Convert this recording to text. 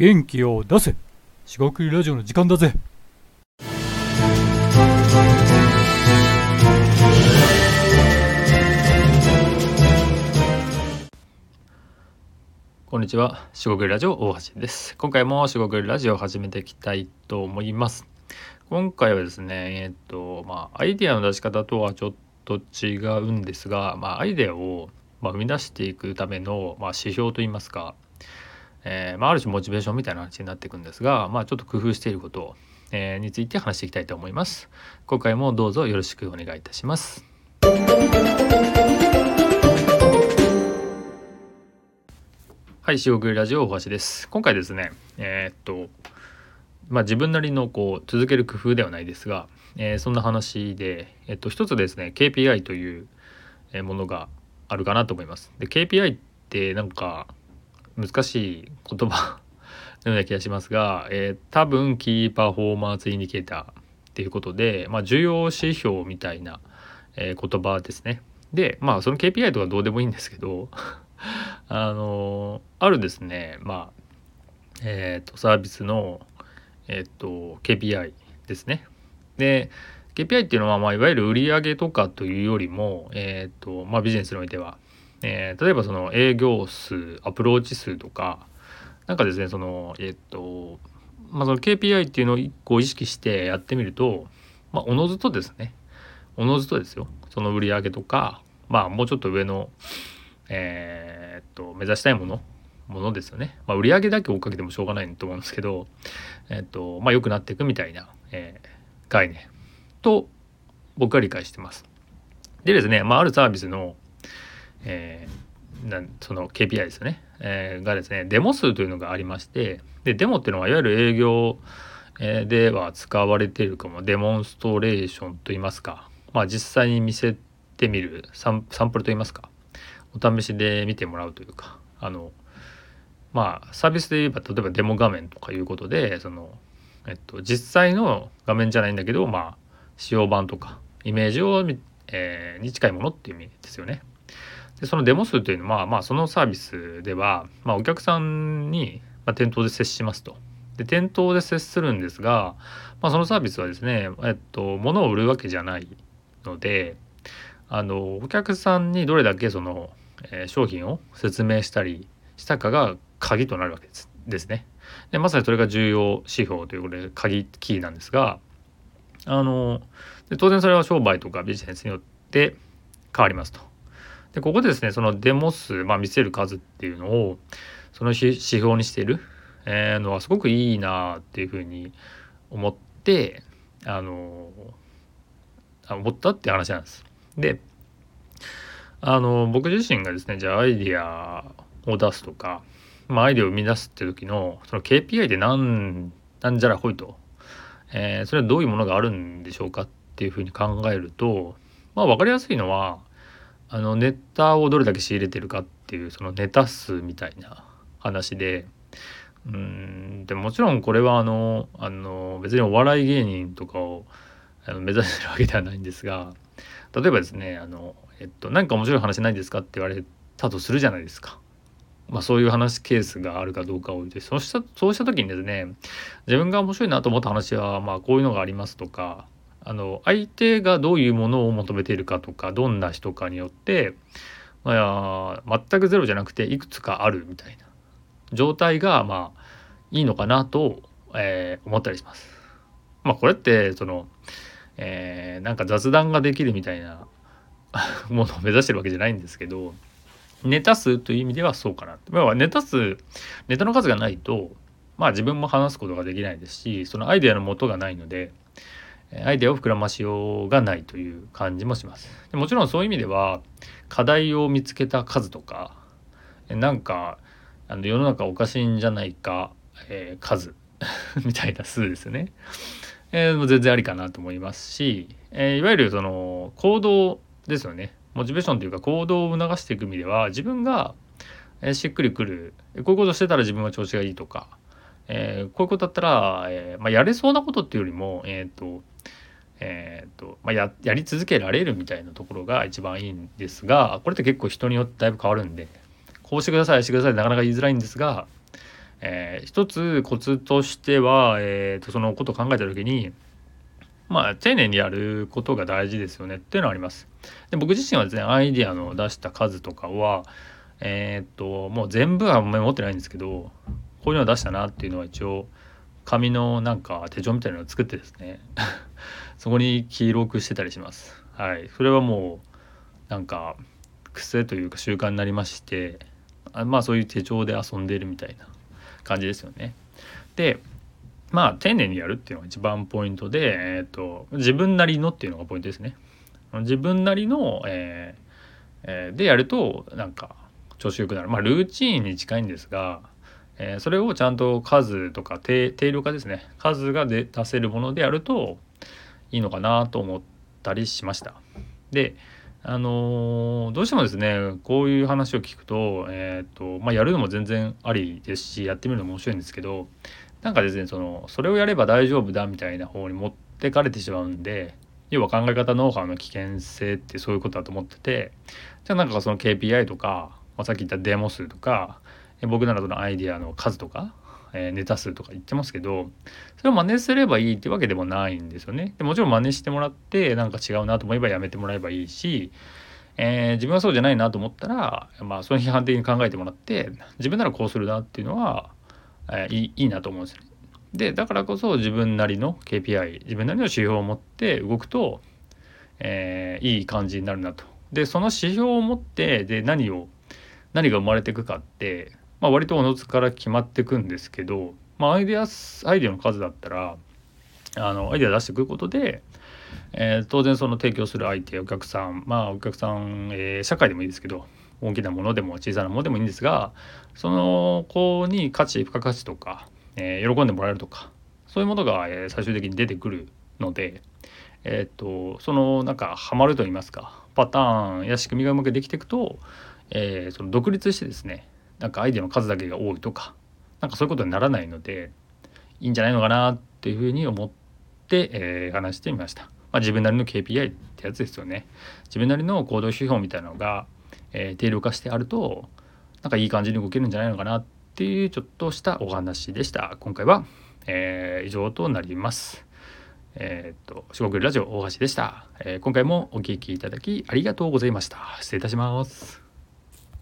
元気を出せ。四国ラジオの時間だぜ。こんにちは。四国ラジオ大橋です。今回も四国ラジオを始めていきたいと思います。今回はですねえっとまあアイデアの出し方とはちょっと違うんですがまあアイデアをまあ、生み出していくための、まあ、指標といいますか、えーまあ、ある種モチベーションみたいな話になっていくんですが、まあ、ちょっと工夫していること、えー、について話していきたいと思います。今回もどうぞよろしくお願いいたします。はい、四国ラジオ大橋です。今回ですね、えー、っと、まあ自分なりのこう続ける工夫ではないですが、えー、そんな話で、えっと一つですね、KPI というものがあるかなと思います。で KPI ってなんか難しい言葉 のような気がしますが、えー、多分 Key Performance Indicator っていうことで、まあ、重要指標みたいな、えー、言葉ですね。でまあその KPI とかどうでもいいんですけど あのあるですねまあえっ、ー、とサービスのえっ、と KPI ですね。で KPI っていうのは、まあ、いわゆる売上とかというよりも、え、ー、と、まあ、ビジネスにおいては、えー、例えばその営業数、アプローチ数とか、なんかですね、その、えっ、と、まあ、その KPI っていうのを一個意識してやってみると、まあ、おのずとですね、おのずとですよ、その売り上げとか、まあ、もうちょっと上の、えっと、目指したいもの、ものですよね。まあ、売り上げだけ追っかけてもしょうがないと思うんですけど、えっと、まあ、良くなっていくみたいな、えー、概念と僕は理解してます。でですね、まあ、あるサービスの、えー、なその KPI ですよね、えー、がですねデモ数というのがありましてでデモっていうのはいわゆる営業では使われているかもデモンストレーションといいますか、まあ、実際に見せてみるサンプルといいますか。お試しで見てもらうというかあのまあサービスで言えば例えばデモ画面とかいうことでその、えっと、実際の画面じゃないんだけどまあ使用版とかイメージを、えー、に近いものっていう意味ですよね。でそのデモ数というのは、まあ、そのサービスでは、まあ、お客さんに、まあ、店頭で接しますと。で店頭で接するんですが、まあ、そのサービスはですね、えっと、物を売るわけじゃないのであのお客さんにどれだけその、え、商品を説明したりしたかが鍵となるわけですですね。でまさにそれが重要指標ということで鍵キーなんですがあので当然それは商売とかビジネスによって変わりますと。でここでですねそのデモ数、まあ、見せる数っていうのをその指標にしている、え、のはすごくいいなっていうふうに思ってあの思ったって話なんです。であの僕自身がですねじゃあアイディアを出すとか、まあ、アイディアを生み出すって時のその KPI で何なんじゃらほいとえー、それはどういうものがあるんでしょうかっていうふうに考えるとまあ分かりやすいのはあのネタをどれだけ仕入れてるかっていうそのネタ数みたいな話でうんでもちろんこれはあのあの別にお笑い芸人とかをあの目指してるわけではないんですが例えばですねあの、えっと、何か面白い話ないですかって言われたとするじゃないですか。まあ、そういう話ケースがあるかどうかを置いてそうしたそうした時にですね自分が面白いなと思った話はまあこういうのがありますとかあの相手がどういうものを求めているかとかどんな人かによって、まあ、全くゼロじゃなくていくつかあるみたいな状態がまあいいのかなと、えー、思ったりします。まあ、これってその、えー、なんか雑談ができるみたいな ものを目指してるわけじゃないんですけどネタ数という意味ではそうかな。要はネタ数、ネタの数がないと、まあ自分も話すことができないですし、そのアイデアの元がないので、アイデアを膨らましようがないという感じもします。でもちろんそういう意味では、課題を見つけた数とか、なんか、あの世の中おかしいんじゃないか、えー、数 みたいな数ですね。えー、全然ありかなと思いますし、えー、いわゆるその行動ですよね。モチベーションというか行動を促していく意味では自分がしっくりくるこういうことしてたら自分は調子がいいとか、えー、こういうことだったら、えーまあ、やれそうなことっていうよりも、えっ、ー、とえーとまあや、やり続けられるみたいなところが一番いいんですがこれって結構人によってだいぶ変わるんでこうしてくださいしてくださいなかなか言いづらいんですが、えー、一つコツとしては、えーと、そのことを考えた時にまあ丁寧にやることが大事ですよねっていうのはあります。で僕自身はですねアイディアの出した数とかはえっ、ともう全部はメモってないんですけどこういうのを出したなっていうのは一応紙のなんか手帳みたいなのを作ってですねそこに記録してたりします。はい、それはもうなんか癖というか習慣になりましてあまあそういう手帳で遊んでるみたいな感じですよね。でまあ丁寧にやるっていうのが一番ポイントで、えーと、自分なりのっていうのがポイントですね。自分なりの、えーえー、でやるとなんか調子よくなるまあルーチンに近いんですが、えー、それをちゃんと数とか定量化ですね数がで出せるものでやるといいのかなと思ったりしました。であのー、どうしてもですねこういう話を聞くと,、えーとまあ、やるのも全然ありですしやってみるのも面白いんですけどなんかですねそのそれをやれば大丈夫だみたいな方に持ってかれてしまうんで要は考え方ノウハウの危険性ってそういうことだと思っててじゃあなんかその KPI とか、まあ、さっき言ったデモ数とか僕ならそのアイディアの数とかえー、ネタ数とか言ってますけどそれを真似すればいいってわけでもないんですよね。でもちろん真似してもらってなんか違うなと思えばやめてもらえばいいし、えー、自分はそうじゃないなと思ったらまあその批判的に考えてもらって自分ならこうするなっていうのは、えー、いいいなと思うんですよね。でだからこそ自分なりの KPI 自分なりの指標を持って動くと、えー、いい感じになるなと。でその指標を持ってで何を何が生まれていくかってまあ、割とおのずから決まっていくんですけど、まあ、アイデアアイデアの数だったらあのアイデア出してくることで、えー、当然その提供する相手お客さんまあお客さん、えー、社会でもいいですけど大きなものでも小さなものでもいいんですがその子に価値付加価値とか、えー、喜んでもらえるとかそういうものが、え最終的に出てくるので、えっとそのなんかハマると言いますかパターンや仕組みがうまくできていくと、えその独立してですねなんかアイデアの数だけが多いとかなんかそういうことにならないのでいいんじゃないのかなっていうふうに思って、えー、話してみました。まあ、自分なりの KPI ってやつですよね。自分なりの行動指標みたいなのが、えー、定量化してあるとなんかいい感じに動けるんじゃないのかなっていうちょっとしたお話でした。今回は、えー、以上となります。えー、っと四国ラジオ大橋でした、え、今回もお聴きいただきありがとうございました。失礼いたします。